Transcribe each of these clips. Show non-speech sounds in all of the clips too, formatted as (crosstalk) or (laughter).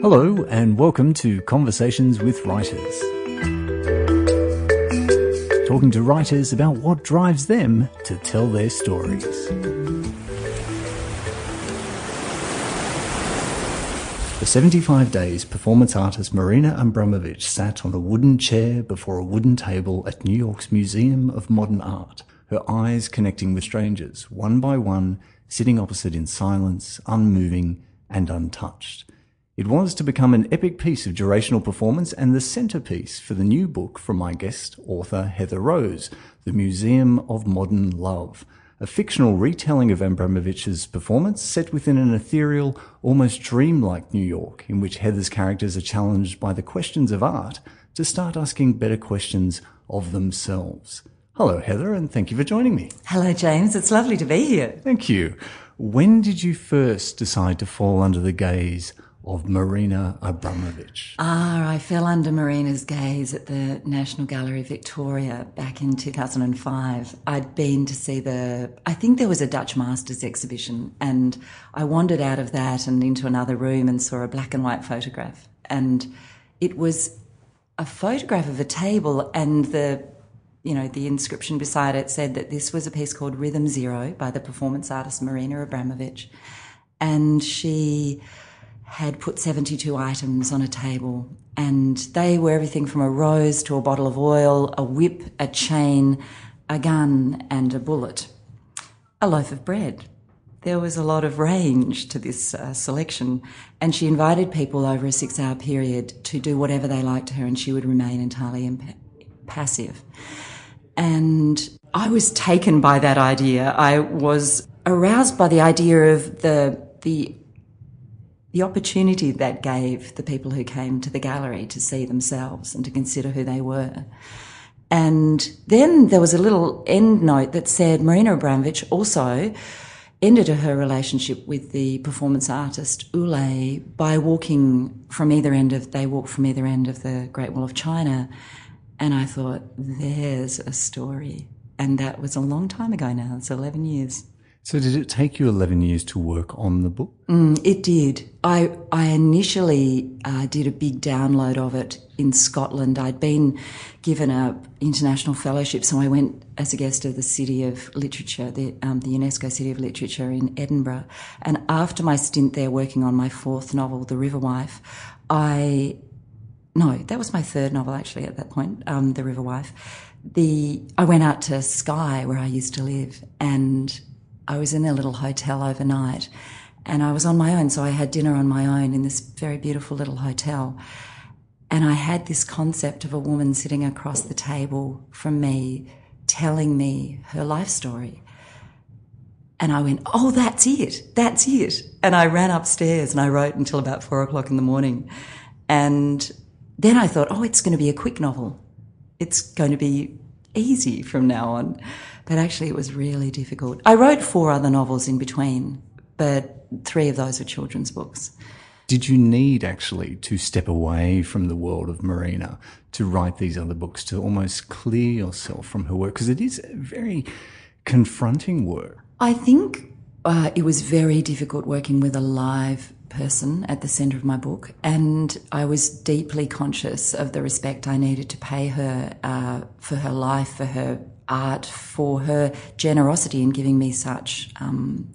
Hello, and welcome to Conversations with Writers. Talking to writers about what drives them to tell their stories. For 75 days, performance artist Marina Abramović sat on a wooden chair before a wooden table at New York's Museum of Modern Art, her eyes connecting with strangers, one by one, sitting opposite in silence, unmoving and untouched. It was to become an epic piece of durational performance and the centerpiece for the new book from my guest author Heather Rose, The Museum of Modern Love, a fictional retelling of Abramović's performance set within an ethereal, almost dreamlike New York, in which Heather's characters are challenged by the questions of art to start asking better questions of themselves. Hello, Heather, and thank you for joining me. Hello, James. It's lovely to be here. Thank you. When did you first decide to fall under the gaze of Marina Abramović? Ah, I fell under Marina's gaze at the National Gallery Victoria back in 2005. I'd been to see the, I think there was a Dutch Masters exhibition, and I wandered out of that and into another room and saw a black and white photograph. And it was a photograph of a table, and the you know, the inscription beside it said that this was a piece called Rhythm Zero by the performance artist Marina Abramović. And she had put 72 items on a table, and they were everything from a rose to a bottle of oil, a whip, a chain, a gun, and a bullet. A loaf of bread. There was a lot of range to this uh, selection, and she invited people over a six hour period to do whatever they liked to her, and she would remain entirely imp- passive. And I was taken by that idea. I was aroused by the idea of the, the, the opportunity that gave the people who came to the gallery to see themselves and to consider who they were. And then there was a little end note that said Marina Abramović also ended her relationship with the performance artist Ulay by walking from either end of, they walked from either end of the Great Wall of China and I thought, there's a story. And that was a long time ago now. It's 11 years. So, did it take you 11 years to work on the book? Mm, it did. I, I initially uh, did a big download of it in Scotland. I'd been given a international fellowship, so I went as a guest of the City of Literature, the, um, the UNESCO City of Literature in Edinburgh. And after my stint there working on my fourth novel, The River Wife, I no, that was my third novel actually at that point, um, The River Wife. The I went out to Skye where I used to live, and I was in a little hotel overnight, and I was on my own, so I had dinner on my own in this very beautiful little hotel, and I had this concept of a woman sitting across the table from me, telling me her life story. And I went, oh, that's it. That's it. And I ran upstairs and I wrote until about four o'clock in the morning. And then I thought, oh, it's going to be a quick novel. It's going to be easy from now on. But actually, it was really difficult. I wrote four other novels in between, but three of those were children's books. Did you need actually to step away from the world of Marina to write these other books to almost clear yourself from her work? Because it is very confronting work. I think uh, it was very difficult working with a live person at the centre of my book, and I was deeply conscious of the respect I needed to pay her uh, for her life, for her art, for her generosity in giving me such. Um,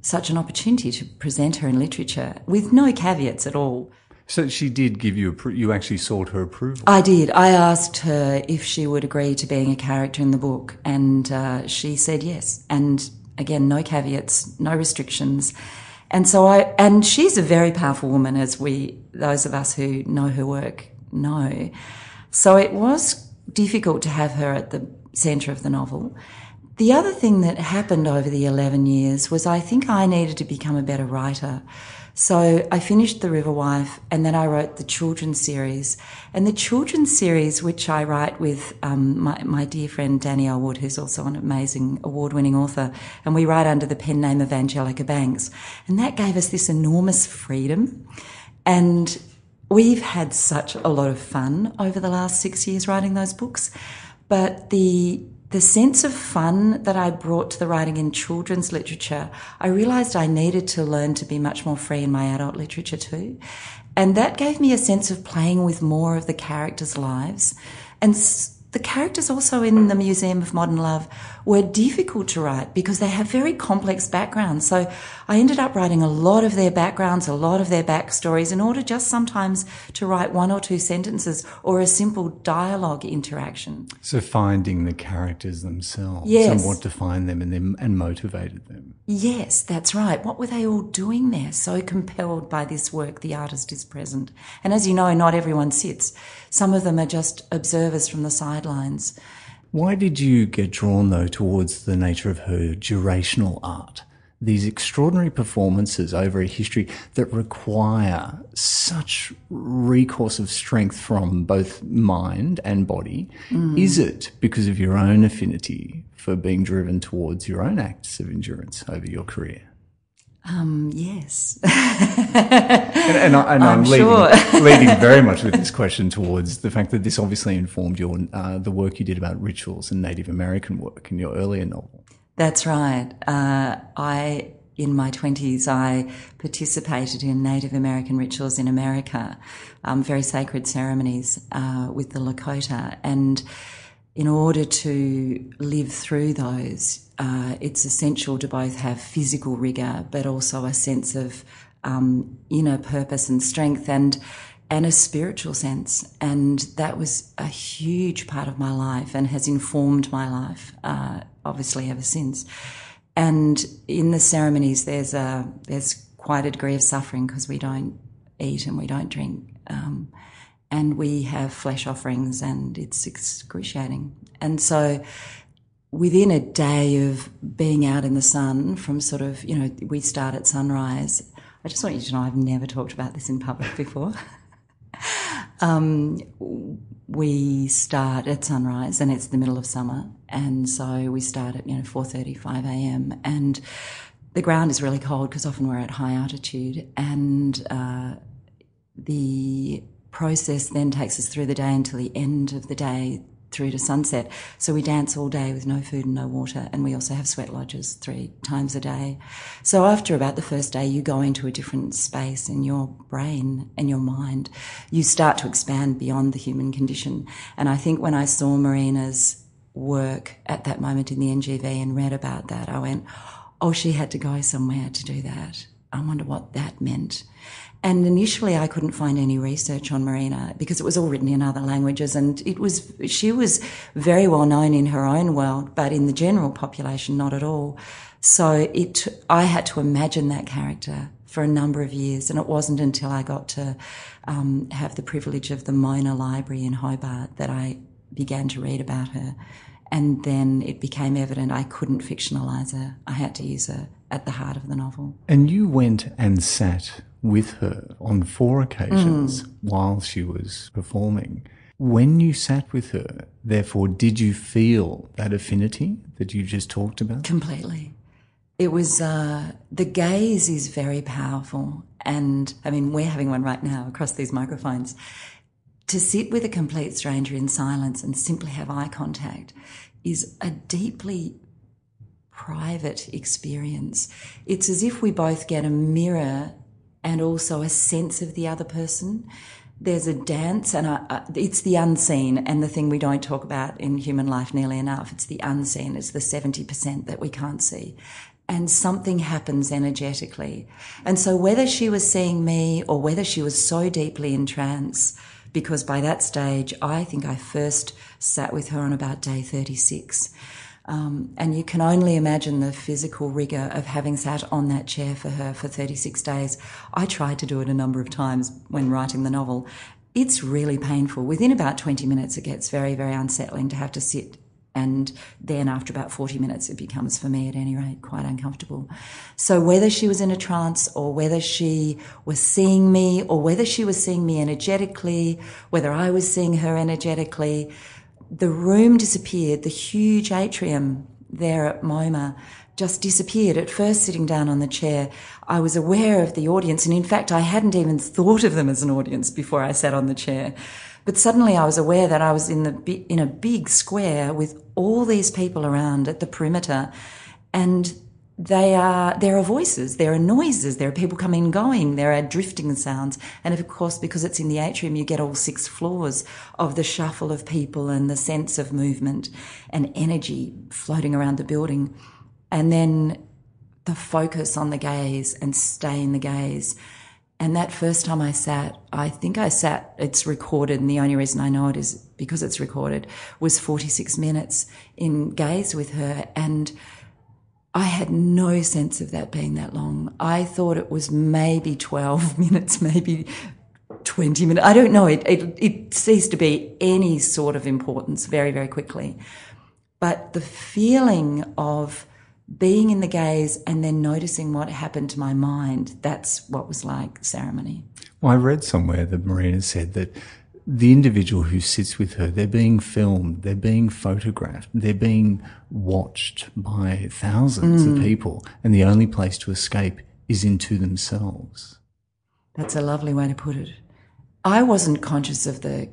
such an opportunity to present her in literature with no caveats at all. So she did give you you actually sought her approval. I did. I asked her if she would agree to being a character in the book, and uh, she said yes. And again, no caveats, no restrictions. And so I, and she's a very powerful woman, as we, those of us who know her work know. So it was difficult to have her at the centre of the novel. The other thing that happened over the 11 years was I think I needed to become a better writer. So I finished The River Wife and then I wrote the children's series. And the children's series, which I write with um, my, my dear friend Danielle Wood, who's also an amazing award winning author, and we write under the pen name of Angelica Banks. And that gave us this enormous freedom. And we've had such a lot of fun over the last six years writing those books. But the the sense of fun that I brought to the writing in children's literature, I realized I needed to learn to be much more free in my adult literature too. And that gave me a sense of playing with more of the characters' lives. And the characters also in the Museum of Modern Love were difficult to write because they have very complex backgrounds. So I ended up writing a lot of their backgrounds, a lot of their backstories in order just sometimes to write one or two sentences or a simple dialogue interaction. So finding the characters themselves yes. and what defined them and, them and motivated them. Yes, that's right. What were they all doing there? So compelled by this work, the artist is present. And as you know, not everyone sits. Some of them are just observers from the sidelines. Why did you get drawn, though, towards the nature of her durational art? These extraordinary performances over a history that require such recourse of strength from both mind and body. Mm. Is it because of your own affinity for being driven towards your own acts of endurance over your career? Um, yes. and, and, I, am (laughs) leading, sure. (laughs) leading very much with this question towards the fact that this obviously informed your uh, the work you did about rituals and Native American work in your earlier novel. That's right. Uh, I in my 20s, I participated in Native American rituals in America, um, very sacred ceremonies uh, with the Lakota. And in order to live through those, uh, it's essential to both have physical rigor, but also a sense of um, inner purpose and strength and and a spiritual sense. And that was a huge part of my life and has informed my life, uh, obviously, ever since. And in the ceremonies, there's a there's quite a degree of suffering because we don't eat and we don't drink, um, and we have flesh offerings, and it's excruciating. And so, within a day of being out in the sun, from sort of you know, we start at sunrise. I just want you to know I've never talked about this in public before. (laughs) um, we start at sunrise, and it's the middle of summer, and so we start at you know 4:30, 5 a.m. and the ground is really cold because often we're at high altitude, and uh, the process then takes us through the day until the end of the day through to sunset. So we dance all day with no food and no water, and we also have sweat lodges three times a day. So after about the first day, you go into a different space in your brain and your mind. You start to expand beyond the human condition. And I think when I saw Marina's work at that moment in the NGV and read about that, I went, oh, she had to go somewhere to do that. I wonder what that meant. And initially, I couldn't find any research on Marina because it was all written in other languages, and it was she was very well known in her own world, but in the general population, not at all. So it, I had to imagine that character for a number of years, and it wasn't until I got to um, have the privilege of the Mona Library in Hobart that I began to read about her. And then it became evident I couldn't fictionalize her. I had to use her at the heart of the novel. And you went and sat with her on four occasions mm. while she was performing. When you sat with her, therefore, did you feel that affinity that you just talked about? Completely. It was, uh, the gaze is very powerful. And I mean, we're having one right now across these microphones. To sit with a complete stranger in silence and simply have eye contact is a deeply private experience. It's as if we both get a mirror and also a sense of the other person. There's a dance, and it's the unseen, and the thing we don't talk about in human life nearly enough. It's the unseen, it's the 70% that we can't see. And something happens energetically. And so, whether she was seeing me or whether she was so deeply in trance, because by that stage, I think I first sat with her on about day 36. Um, and you can only imagine the physical rigour of having sat on that chair for her for 36 days. I tried to do it a number of times when writing the novel. It's really painful. Within about 20 minutes, it gets very, very unsettling to have to sit. And then after about 40 minutes, it becomes, for me at any rate, quite uncomfortable. So whether she was in a trance or whether she was seeing me or whether she was seeing me energetically, whether I was seeing her energetically, the room disappeared. The huge atrium there at MoMA just disappeared. At first, sitting down on the chair, I was aware of the audience. And in fact, I hadn't even thought of them as an audience before I sat on the chair. But suddenly I was aware that I was in the, in a big square with all these people around at the perimeter. And they are there are voices, there are noises, there are people coming and going, there are drifting sounds, and of course, because it's in the atrium, you get all six floors of the shuffle of people and the sense of movement and energy floating around the building, and then the focus on the gaze and stay in the gaze. And that first time I sat, I think I sat, it's recorded, and the only reason I know it is because it's recorded, was 46 minutes in gaze with her. And I had no sense of that being that long. I thought it was maybe 12 (laughs) minutes, maybe 20 minutes. I don't know. It, it, it ceased to be any sort of importance very, very quickly. But the feeling of being in the gaze and then noticing what happened to my mind, that's what was like ceremony. Well, I read somewhere that Marina said that the individual who sits with her, they're being filmed, they're being photographed, they're being watched by thousands mm. of people, and the only place to escape is into themselves. That's a lovely way to put it. I wasn't conscious of the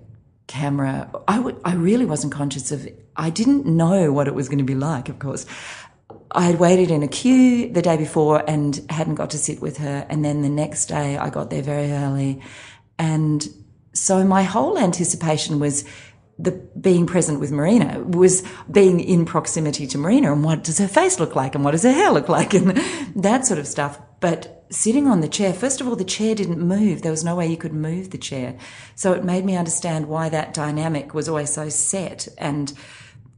camera. I, w- I really wasn't conscious of it. I didn't know what it was going to be like, of course. I had waited in a queue the day before and hadn't got to sit with her. And then the next day I got there very early and so my whole anticipation was the being present with Marina was being in proximity to Marina and what does her face look like and what does her hair look like and (laughs) that sort of stuff. But sitting on the chair, first of all, the chair didn't move. There was no way you could move the chair. So it made me understand why that dynamic was always so set. And,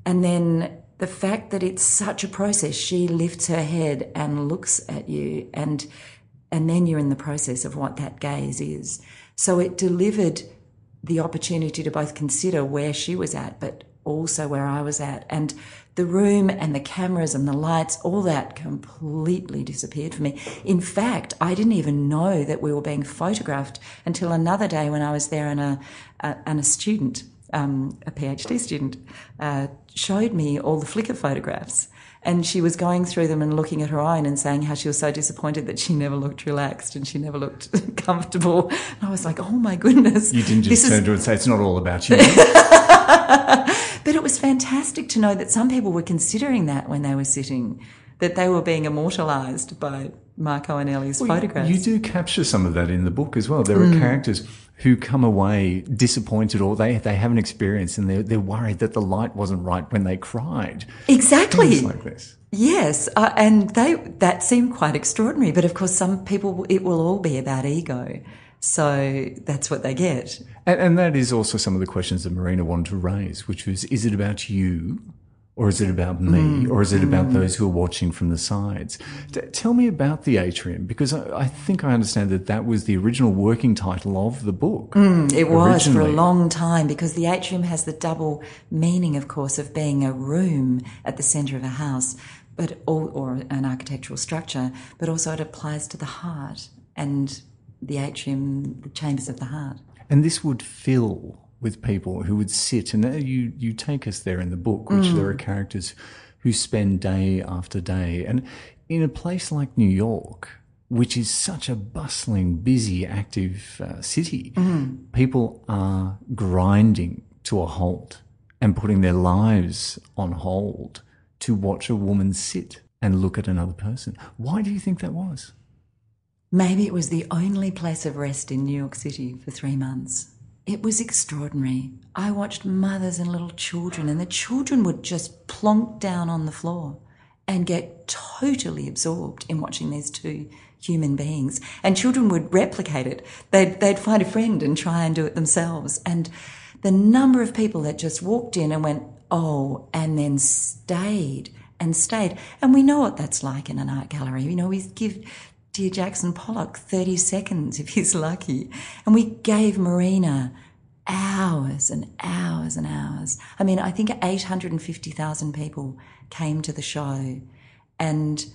and then the fact that it's such a process, she lifts her head and looks at you and, and then you're in the process of what that gaze is. So it delivered the opportunity to both consider where she was at, but also where I was at. And the room and the cameras and the lights, all that completely disappeared for me. In fact, I didn't even know that we were being photographed until another day when I was there and a, a and a student, um, a PhD student, uh, showed me all the Flickr photographs. And she was going through them and looking at her own and saying how she was so disappointed that she never looked relaxed and she never looked (laughs) comfortable. And I was like, oh my goodness. You didn't just turn is... to her and say, it's not all about you. (laughs) (laughs) but it was fantastic to know that some people were considering that when they were sitting, that they were being immortalized by Marco Anelli's well, photographs. You do capture some of that in the book as well. There mm. are characters who come away disappointed or they, they have an experience and they're, they're worried that the light wasn't right when they cried. Exactly. Things like this. Yes, uh, and they that seemed quite extraordinary. But of course, some people it will all be about ego, so that's what they get. And, and that is also some of the questions that Marina wanted to raise, which was: Is it about you or is it about me? Mm. Or is it about mm. those who are watching from the sides? D- tell me about the atrium, because I, I, think I understand that that was the original working title of the book. Mm, it was for a long time, because the atrium has the double meaning, of course, of being a room at the centre of a house, but all, or an architectural structure, but also it applies to the heart and the atrium, the chambers of the heart. And this would fill with people who would sit, and you you take us there in the book, which mm. there are characters who spend day after day, and in a place like New York, which is such a bustling, busy, active uh, city, mm. people are grinding to a halt and putting their lives on hold to watch a woman sit and look at another person. Why do you think that was? Maybe it was the only place of rest in New York City for three months. It was extraordinary. I watched mothers and little children, and the children would just plonk down on the floor and get totally absorbed in watching these two human beings. And children would replicate it. They'd, they'd find a friend and try and do it themselves. And the number of people that just walked in and went, oh, and then stayed and stayed. And we know what that's like in an art gallery. You know, we give dear Jackson Pollock 30 seconds if he's lucky. And we gave Marina hours and hours and hours. I mean, I think 850,000 people came to the show and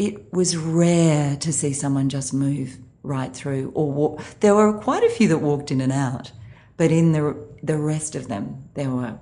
it was rare to see someone just move right through or walk. There were quite a few that walked in and out, but in the, the rest of them, there were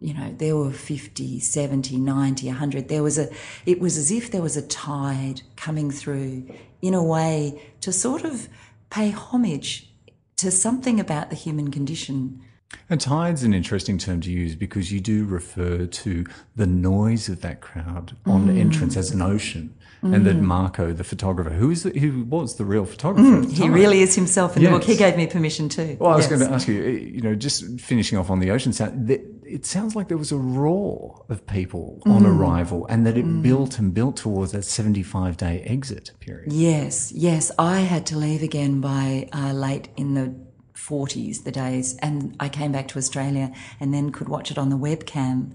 you know, there were 50, 70, 90, 100. There was a, it was as if there was a tide coming through in a way to sort of pay homage to something about the human condition And tide's an interesting term to use because you do refer to the noise of that crowd on Mm. entrance as an ocean. And that Marco, the photographer, who is the, who was the real photographer? at the Mm. He really is himself in the book. He gave me permission too. Well, I was Yes. going to ask you, you know, just finishing off on the ocean sound, it sounds like there was a roar of people on Mm. arrival and that it built and built towards that 75 day exit period. Yes, yes. I had to leave again by uh, late in the 40s, the days, and I came back to Australia and then could watch it on the webcam.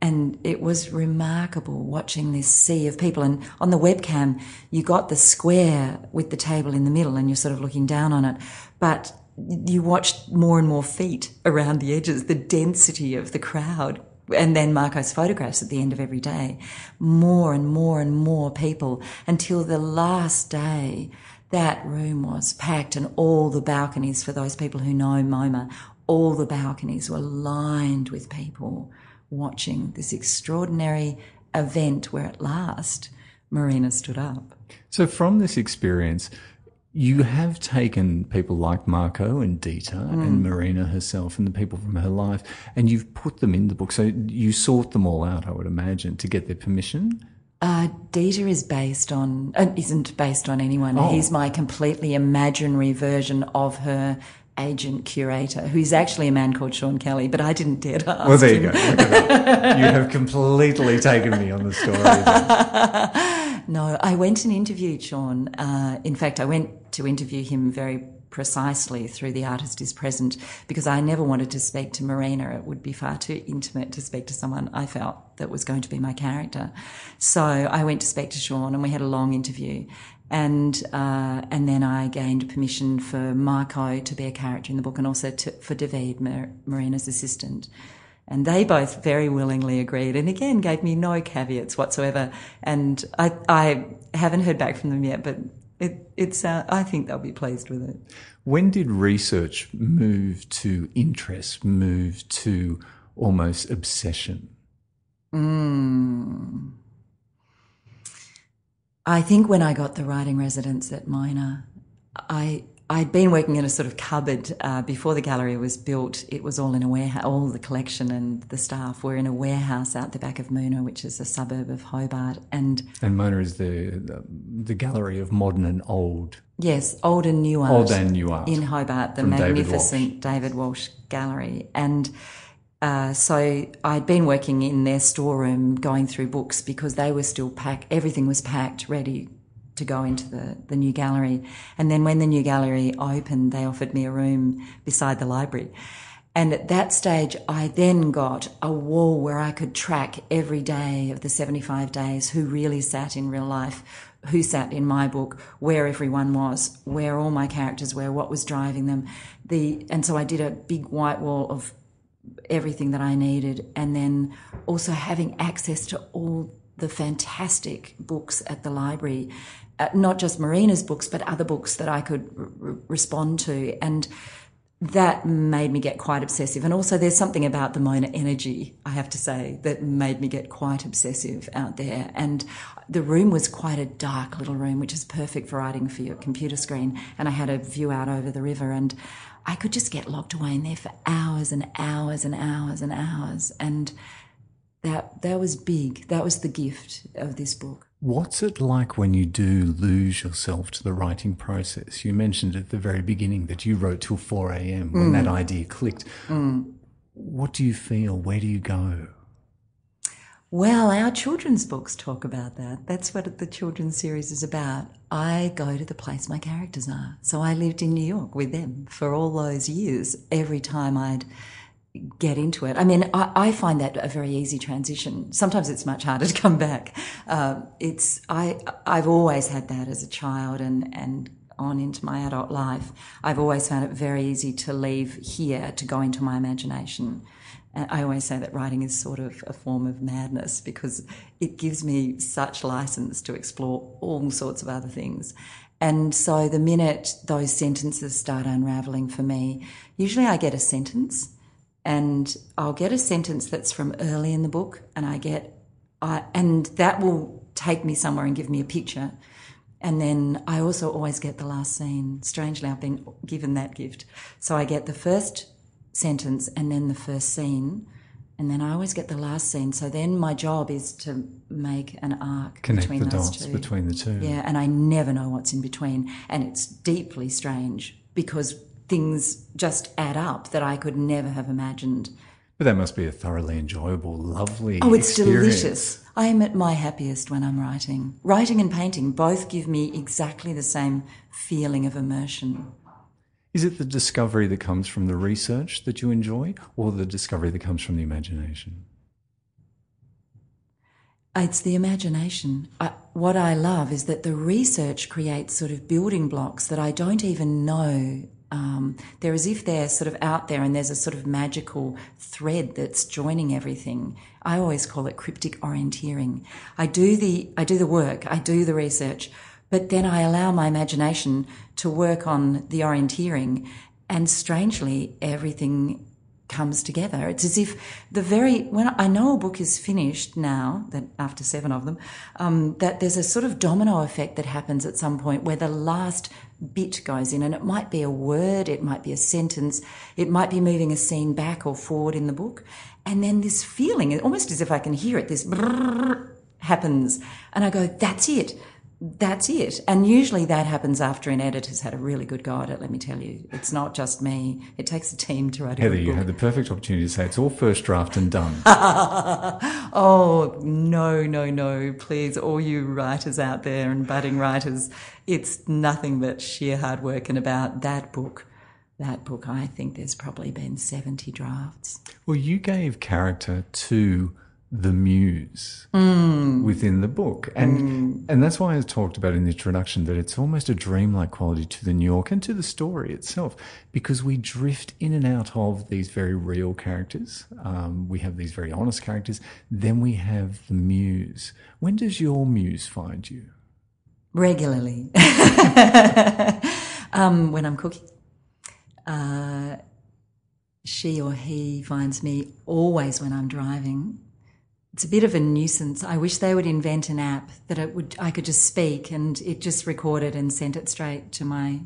And it was remarkable watching this sea of people. And on the webcam, you got the square with the table in the middle and you're sort of looking down on it. But you watched more and more feet around the edges, the density of the crowd and then Marco's photographs at the end of every day. More and more and more people until the last day. That room was packed and all the balconies for those people who know MoMA, all the balconies were lined with people watching this extraordinary event where at last Marina stood up. So, from this experience, you have taken people like Marco and Dita Mm. and Marina herself and the people from her life, and you've put them in the book. So, you sought them all out, I would imagine, to get their permission. Uh, Dieter is based on, uh, isn't based on anyone. Oh. He's my completely imaginary version of her agent curator, who's actually a man called Sean Kelly, but I didn't dare to ask Well, there him. you go. At that. you have completely taken me on the story. (laughs) No, I went and interviewed Sean. Uh, in fact, I went to interview him very precisely through The Artist is Present because I never wanted to speak to Marina. It would be far too intimate to speak to someone I felt that was going to be my character. So I went to speak to Sean and we had a long interview. And uh, and then I gained permission for Marco to be a character in the book, and also to, for David, Mar- Marina's assistant. And they both very willingly agreed, and again gave me no caveats whatsoever. And I, I haven't heard back from them yet, but it, it's uh, I think they'll be pleased with it. When did research move to interest, move to almost obsession? I think when I got the writing residence at Mona, I I'd been working in a sort of cupboard uh, before the gallery was built. It was all in a warehouse. All the collection and the staff were in a warehouse out the back of Moonah, which is a suburb of Hobart. And And Mona is the, the the gallery of modern and old, yes, old and new art. old and new art. in Hobart, the From David magnificent David Walsh. Gallery. And uh, so I'd been working in their storeroom going through books because they were still packed, everything was packed, ready to go into the, the new gallery. And then when the new gallery opened, they offered me a room beside the library. And at that stage, I then got a wall where I could track every day of the 75 days who really sat in real life, who sat in my book, where everyone was, where all my characters were, what was driving them. The, and so I did a big white wall of everything that I needed, and then also having access to all the fantastic books at the library, uh, not just Marina's books, but other books that I could respond to. And that made me get quite obsessive. And also, there's something about the Mona energy, I have to say, that made me get quite obsessive out there. And the room was quite a dark little room, which is perfect for writing for your computer screen. And I had a view out over the river, and I could just get locked away in there for hours and hours and hours and hours. And that that was big. That was the gift of this book. What's it like when you do lose yourself to the writing process? You mentioned at the very beginning that you wrote till 4 a.m. when mm. that idea clicked. Mm. What do you feel? Where do you go? Well, our children's books talk about that. That's what the children's series is about. I go to the place my characters are. So I lived in New York with them for all those years. Every time I'd get into it. I mean, I, I find that a very easy transition. Sometimes it's much harder to come back. Uh, it's I I've always had that as a child and and on into my adult life. I've always found it very easy to leave here to go into my imagination. I always say that writing is sort of a form of madness because it gives me such license to explore all sorts of other things. And so the minute those sentences start unraveling for me, usually I get a sentence and I'll get a sentence that's from early in the book, and I get, I and that will take me somewhere and give me a picture. And then I also always get the last scene. Strangely, I've been given that gift. So I get the first sentence and then the first scene. And then I always get the last scene. So then my job is to make an arc Connect between the those dots two. between the two. Yeah, and I never know what's in between. And it's deeply strange because things just add up that I could never have imagined. But that must be a thoroughly enjoyable, lovely. Oh, it's experience. delicious. I am at my happiest when I'm writing. Writing and painting both give me exactly the same feeling of immersion. Is it the discovery that comes from the research that you enjoy, or the discovery that comes from the imagination? It's the imagination. I, what I love is that the research creates sort of building blocks that I don't even know. Um, they're as if they're sort of out there and there's a sort of magical thread that's joining everything. I always call it cryptic orienteering. I do the, I do the work, I do the research, but then I allow my imagination to work on the orienteering and strangely everything comes together. It's as if the very when I know a book is finished now that after seven of them, um, that there's a sort of domino effect that happens at some point where the last bit goes in, and it might be a word, it might be a sentence, it might be moving a scene back or forward in the book, and then this feeling, almost as if I can hear it, this happens, and I go, "That's it." That's it. And usually that happens after an editor's had a really good go at it, let me tell you. It's not just me. It takes a team to write a book. Heather, you book. had the perfect opportunity to say it's all first draft and done. (laughs) Oh, no, no, no. Please, all you writers out there and budding writers, it's nothing but sheer hard work. And about that book, that book, I think there's probably been 70 drafts. well, you gave character to the muse Mm. within the book, and and that's why I talked about in the introduction that it's almost a dreamlike quality to the New York and to the story itself, because we drift in and out of these very real characters. Um, we have these very honest characters. Then we have the muse. When does your muse find you? Regularly. (laughs) um, when I'm cooking. Uh, she or he finds me always when I'm driving. It's a bit of a nuisance. I wish they would invent an app that it would I could just speak and it just recorded and sent it straight to my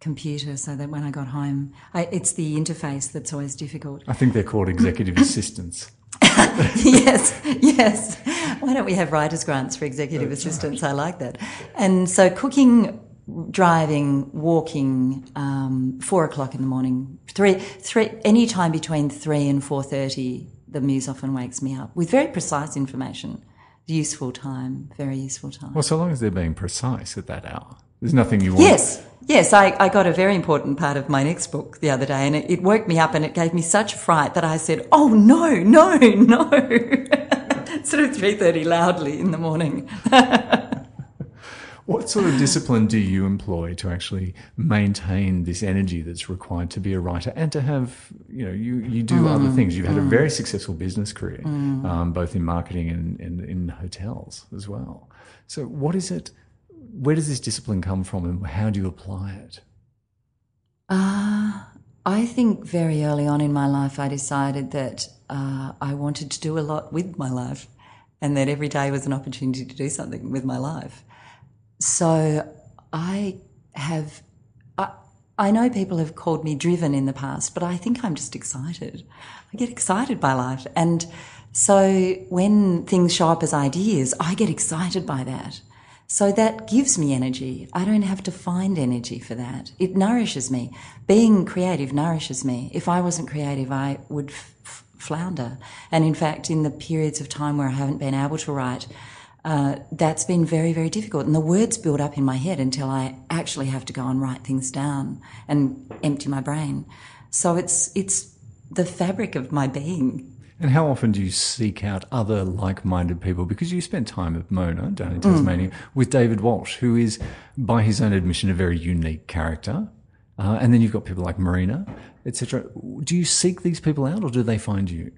computer so that when I got home, I, it's the interface that's always difficult. I think they're called executive (laughs) assistants. yes, yes. Why don't we have writers' grants for executive assistants? I like that. And so, cooking, driving, walking, um, four o'clock in the morning, three, three, any time between three and four thirty, the muse often wakes me up with very precise information. Useful time, very useful time. Well, so long as they're being precise at that hour, there's nothing you want. Yes, yes. I, I got a very important part of my next book the other day, and it, it woke me up, and it gave me such fright that I said, "Oh no, no, no!" (laughs) sort of three thirty loudly in the morning. (laughs) What sort of discipline do you employ to actually maintain this energy that's required to be a writer and to have, you know, you, you do Mm. other things. You've had a very successful business career, um, both in marketing and, and in hotels as well. So, what is it? Where does this discipline come from and how do you apply it? Uh, I think very early on in my life, I decided that uh, I wanted to do a lot with my life and that every day was an opportunity to do something with my life. So I have, I, know people have called me driven in the past, but I think I'm just excited. I get excited by life. And so when things show up as ideas, I get excited by that. So that gives me energy. I don't have to find energy for that. It nourishes me. Being creative nourishes me. If I wasn't creative, I would f- flounder. And in fact, in the periods of time where I haven't been able to write, uh, that's been very, very difficult. And the words build up in my head until I actually have to go and write things down and empty my brain. So it's, it's the fabric of my being. And how often do you seek out other like minded people? Because you spent time at Mona down in Tasmania with David Walsh, who is, by his own admission, a very unique character. Uh, and then you've got people like Marina, etc. Do you seek these people out or do they find you?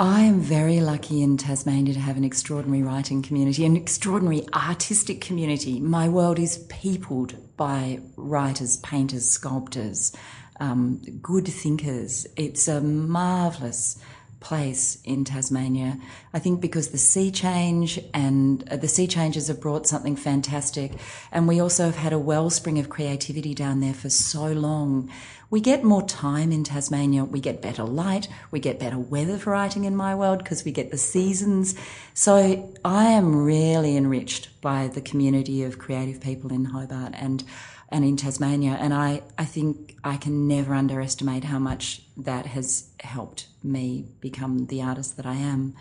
I am very lucky in Tasmania to have an extraordinary writing community, an extraordinary artistic community. My world is peopled by writers, painters, sculptors, um, good thinkers. It's a marvellous place in Tasmania. I think because the sea change and uh, the sea changes have brought something fantastic. And we also have had a wellspring of creativity down there for so long. We get more time in Tasmania. We get better light. We get better weather for writing in my world because we get the seasons. So I am really enriched by the community of creative people in Hobart and and in Tasmania. And I, I think I can never underestimate how much that has helped me become the artist that I am.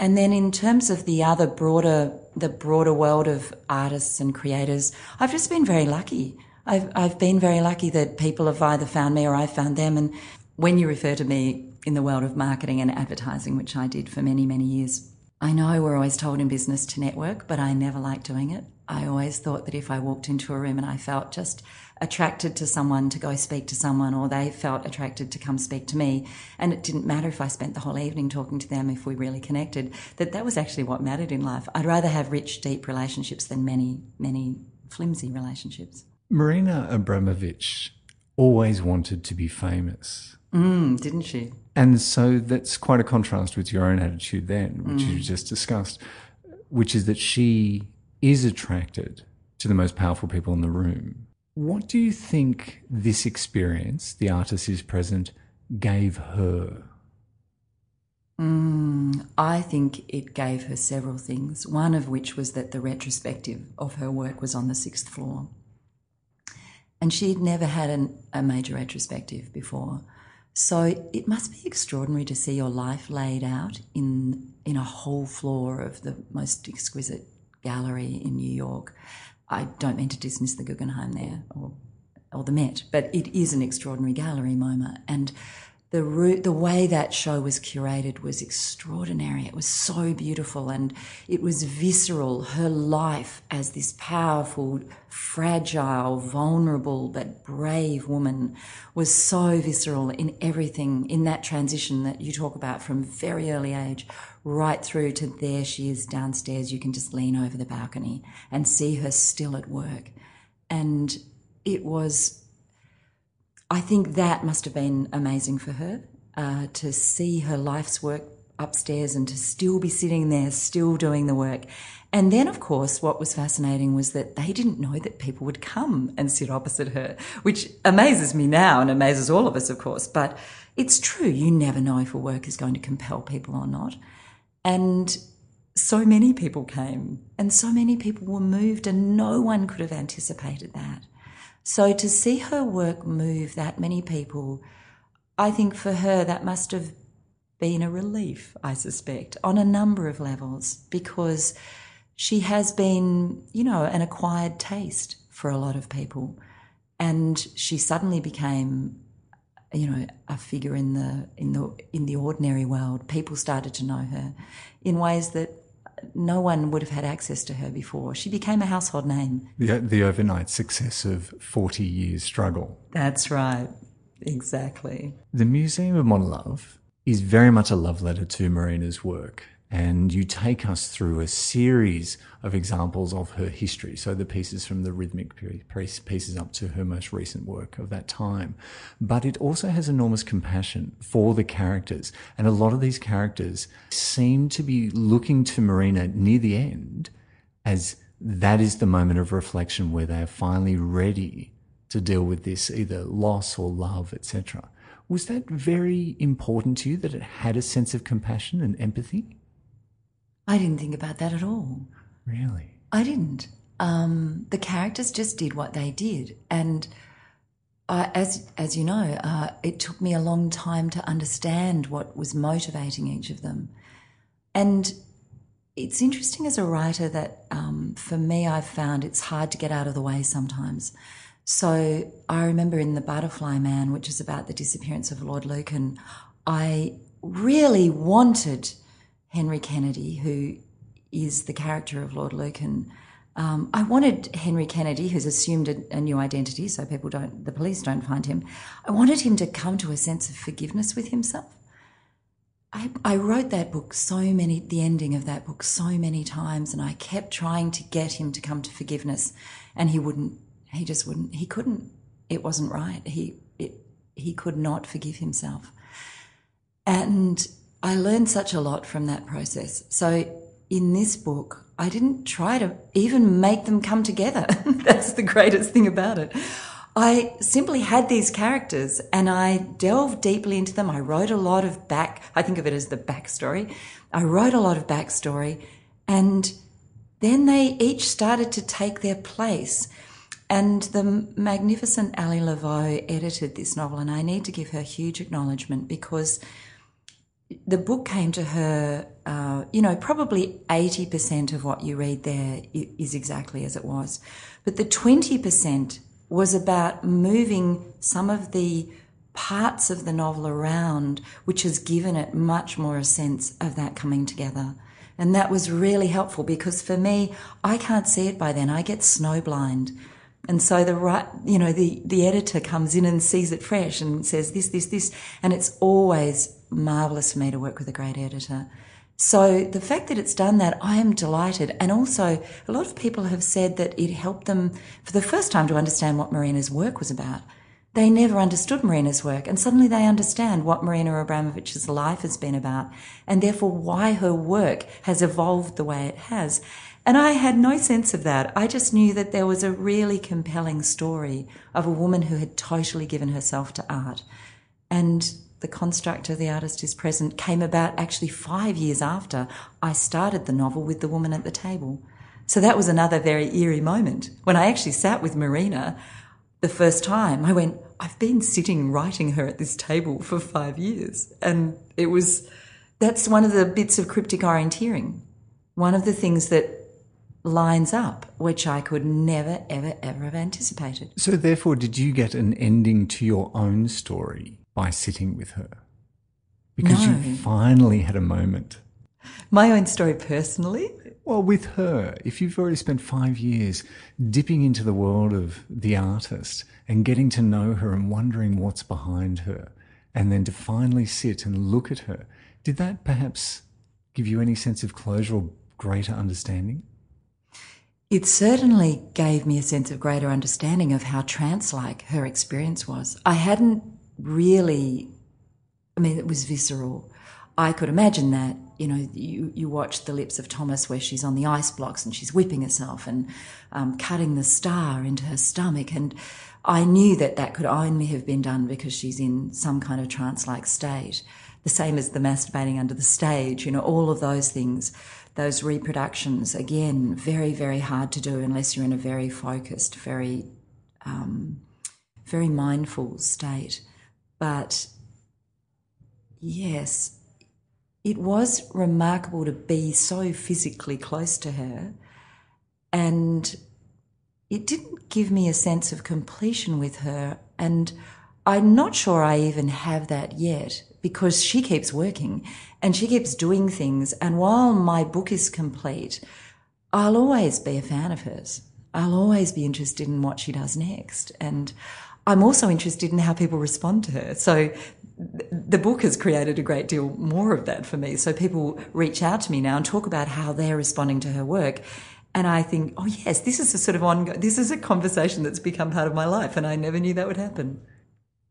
And then in terms of the other broader, the broader world of artists and creators, I've just been very lucky. I've, I've been very lucky that people have either found me or I've found them. And when you refer to me in the world of marketing and advertising, which I did for many, many years, I know we're always told in business to network, but I never liked doing it. I always thought that if I walked into a room and I felt just attracted to someone to go speak to someone, or they felt attracted to come speak to me, and it didn't matter if I spent the whole evening talking to them if we really connected, that that was actually what mattered in life. I'd rather have rich, deep relationships than many, many flimsy relationships. Marina Abramović always wanted to be famous. Mm, didn't she? And so that's quite a contrast with your own attitude then, which mm. you just discussed, which is that she is attracted to the most powerful people in the room. What do you think this experience, the artist is present, gave her? Mm, I think it gave her several things, one of which was that the retrospective of her work was on the sixth floor. And she'd never had an, a major retrospective before. So it must be extraordinary to see your life laid out in, in a whole floor of the most exquisite gallery in New York. I don't mean to dismiss the Guggenheim there or, or the Met, but it is an extraordinary gallery, MoMA. And the route, the way that show was curated was extraordinary. It was so beautiful and it was visceral. Her life as this powerful, fragile, vulnerable, but brave woman was so visceral in everything, in that transition that you talk about from very early age right through to there she is downstairs. You can just lean over the balcony and see her still at work. And it was I think that must have been amazing for her uh, to see her life's work upstairs and to still be sitting there, still doing the work. And then, of course, what was fascinating was that they didn't know that people would come and sit opposite her, which amazes me now and amazes all of us, of course. But it's true, you never know if a work is going to compel people or not. And so many people came and so many people were moved, and no one could have anticipated that. So to see her work move that many people, I think for her that must have been a relief, I suspect, on a number of levels, because she has been, you know, an acquired taste for a lot of people. And she suddenly became, you know, a figure in the in the in the ordinary world. People started to know her in ways that no one would have had access to her before. She became a household name. The, the overnight success of 40 years' struggle. That's right. Exactly. The Museum of Modern Love is very much a love letter to Marina's work and you take us through a series of examples of her history. So the pieces from the rhythmic pieces up to her most recent work of that time. But it also has enormous compassion for the characters. And a lot of these characters seem to be looking to Marina near the end as that is the moment of reflection where they are finally ready to deal with this either loss or love, etc. Was that very important to you that it had a sense of compassion and empathy? I didn't think about that at all. Really? I didn't. Um, the characters just did what they did, and uh, as as you know, uh, it took me a long time to understand what was motivating each of them, and it's interesting as a writer that um, for me, I've found it's hard to get out of the way sometimes. So I remember in The Butterfly Man, which is about the disappearance of Lord Lucan, I really wanted Henry Kennedy, who is the character of Lord Lucan. Um, I wanted Henry Kennedy, who's assumed a, a, new identity, so people don't, the police don't find him. I wanted him to come to a sense of forgiveness with himself. I, I wrote that book so many, the ending of that book so many times, and I kept trying to get him to come to forgiveness, and he wouldn't. He just wouldn't. He couldn't. It wasn't right. He, it, he could not forgive himself. And I learned such a lot from that process. So in this book, I didn't try to even make them come together. (laughs) That's the greatest thing about it. I simply had these characters and I delved deeply into them. I wrote a lot of back, I think of it as the backstory. I wrote a lot of backstory and then they each started to take their place. And the magnificent Ali Lavau edited this novel, and I need to give her huge acknowledgement because the book came to her, uh, you know, probably 80% of what you read there is exactly as it was. But the 20% was about moving some of the parts of the novel around, which has given it much more a sense of that coming together. And that was really helpful because for me, I can't see it by then. I get snowblind. And so the right, you know, the, the editor comes in and sees it fresh and says this, this, this. And it's always marvelous for me to work with a great editor. So the fact that it's done that, I am delighted. And also, a lot of people have said that it helped them for the first time to understand what Marina's work was about. They never understood Marina's work, and suddenly they understand what Marina Abramović's life has been about, and therefore why her work has evolved the way it has. And I had no sense of that. I just knew that there was a really compelling story of a woman who had totally given herself to art. And the construct of the artist is present came about actually five years after I started the novel with the woman at the table. So that was another very eerie moment. When I actually sat with Marina the first time, I went, I've been sitting writing her at this table for five years. And it was, that's one of the bits of cryptic orienteering. One of the things that lines up, which I could never, ever, ever have anticipated. So, therefore, did you get an ending to your own story? By sitting with her? Because no. you finally had a moment. My own story personally? Well, with her, if you've already spent five years dipping into the world of the artist and getting to know her and wondering what's behind her, and then to finally sit and look at her, did that perhaps give you any sense of closure or greater understanding? It certainly gave me a sense of greater understanding of how trance like her experience was. I hadn't really, I mean, it was visceral. I could imagine that, you know, you, you watch The Lips of Thomas where she's on the ice blocks and she's whipping herself and um, cutting the star into her stomach. And I knew that that could only have been done because she's in some kind of trance like state. The same as the masturbating under the stage, you know, all of those things, those reproductions, again, very, very hard to do unless you're in a very focused, very, um, very mindful state. But yes, it was remarkable to be so physically close to her. And it didn't give me a sense of completion with her. And I'm not sure I even have that yet because she keeps working and she keeps doing things. And while my book is complete, I'll always be a fan of hers. I'll always be interested in what she does next. And I'm also interested in how people respond to her. So the book has created a great deal more of that for me. So people reach out to me now and talk about how they're responding to her work. And I think, oh yes, this is a sort of ongoing, this is a conversation that's become part of my life and I never knew that would happen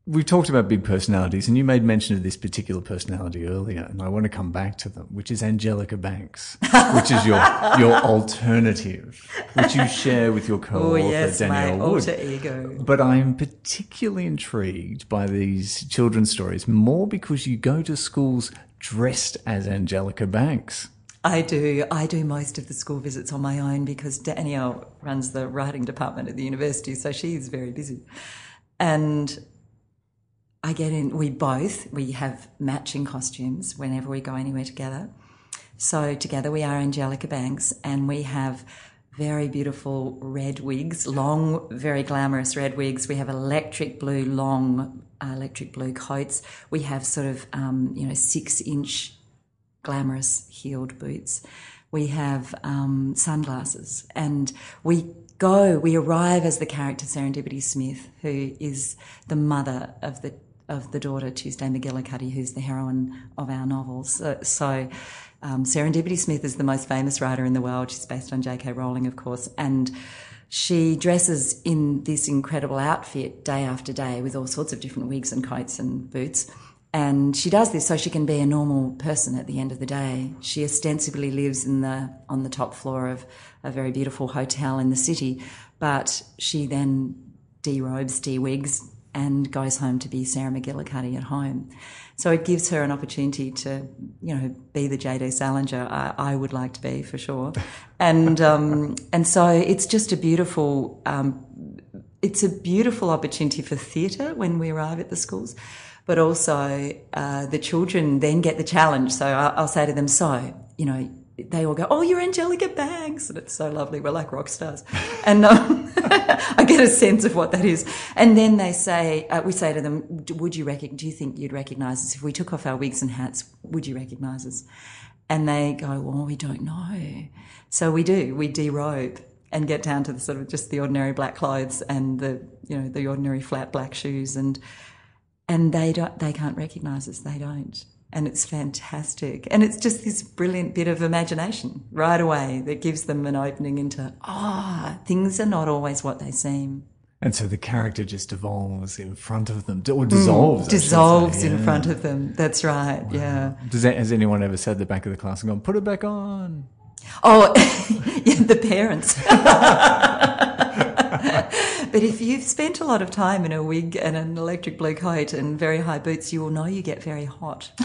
we've talked about big personalities, and you made mention of this particular personality earlier, and I want to come back to them, which is Angelica Banks, which is your (laughs) your alternative, which you share with your oh, co-author oh, yes, Danielle my Wood. alter ego. But I am particularly intrigued by these children's stories more because you go to schools dressed as Angelica Banks. I do. I do most of the school visits on my own because Danielle runs the writing department at the university, so she's very busy. And I get in, we both, we have matching costumes whenever we go anywhere together. So together we are Angelica Banks and we have very beautiful red wigs, long, very glamorous red wigs. We have electric blue, long uh, electric blue coats. We have sort of, um, you know, six inch glamorous heeled boots. We have um, sunglasses and we go, we arrive as the character Serendipity Smith, who is the mother of the of the daughter Tuesday McGillicuddy, who's the heroine of our novels. So, so um, Serendipity Smith is the most famous writer in the world. She's based on J.K. Rowling, of course, and she dresses in this incredible outfit day after day with all sorts of different wigs and coats and boots. And she does this so she can be a normal person at the end of the day. She ostensibly lives in the on the top floor of a very beautiful hotel in the city, but she then derobes, de-wigs, and goes home to be Sarah McGillicuddy at home. So it gives her an opportunity to, you know, be the JD Salinger I, I would like to be for sure. (laughs) And um, and so it's just a beautiful um, it's a beautiful opportunity for theatre when we arrive at the schools, but also uh, the children then get the challenge. So I'll, I'll say to them, so you know, they all go, "Oh, you're Angelica Banks," and it's so lovely. We're like rock stars, and um, (laughs) I get a sense of what that is. And then they say, uh, we say to them, "Would you recognize? Do you think you'd recognise us if we took off our wigs and hats? Would you recognise us?" And they go, "Well, we don't know." So we do. We derobe and get down to the sort of just the ordinary black clothes and the you know the ordinary flat black shoes and and they don't they can't recognise us. They don't and it's fantastic. And it's just this brilliant bit of imagination right away that gives them an opening into, ah, oh, things are not always what they seem. And so the character just evolves in front of them, or dissolves. Mm, dissolves in front of them. That's right. Wow. Yeah. Does that, has anyone ever said the back of the class and gone, "Put it back on"? Oh, (laughs) yeah, the parents. (laughs) but if you've spent a lot of time in a wig and an electric blue coat and very high boots, you will know you get very hot. (laughs)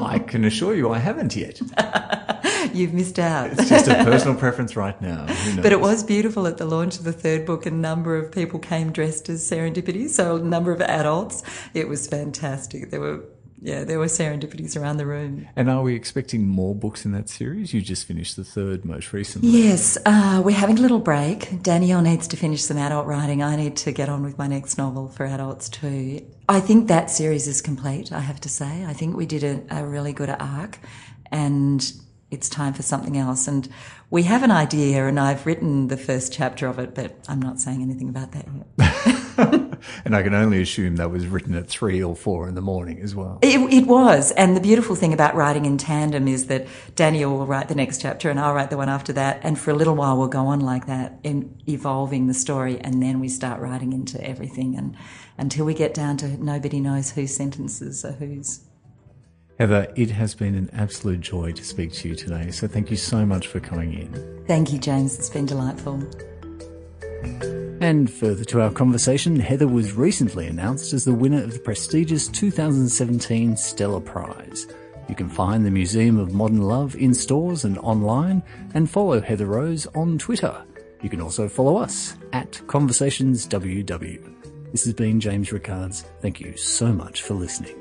I can assure you I haven't yet. (laughs) You've missed out. It's just a personal preference right now. (laughs) But it was beautiful at the launch of the third book. A number of people came dressed as serendipity, so a number of adults. It was fantastic. There were yeah, there were serendipities around the room. And are we expecting more books in that series? You just finished the third most recently. Yes, uh, we're having a little break. Danielle needs to finish some adult writing. I need to get on with my next novel for adults too. I think that series is complete, I have to say. I think we did a, a really good arc and it's time for something else. And we have an idea, and I've written the first chapter of it, but I'm not saying anything about that yet. (laughs) (laughs) and I can only assume that was written at three or four in the morning as well. It, it, was. And the beautiful thing about writing in tandem is that Daniel will write the next chapter and I'll write the one after that. And for a little while, we'll go on like that, in evolving the story. And then we start writing into everything and until we get down to nobody knows whose sentences are whose. Heather, it has been an absolute joy to speak to you today. So thank you so much for coming in. Thank you, James. It's been delightful. And further to our conversation, Heather was recently announced as the winner of the prestigious 2017 Stella Prize. You can find the Museum of Modern Love in stores and online, and follow Heather Rose on Twitter. You can also follow us at ConversationsWW. This has been James Rickards. Thank you so much for listening.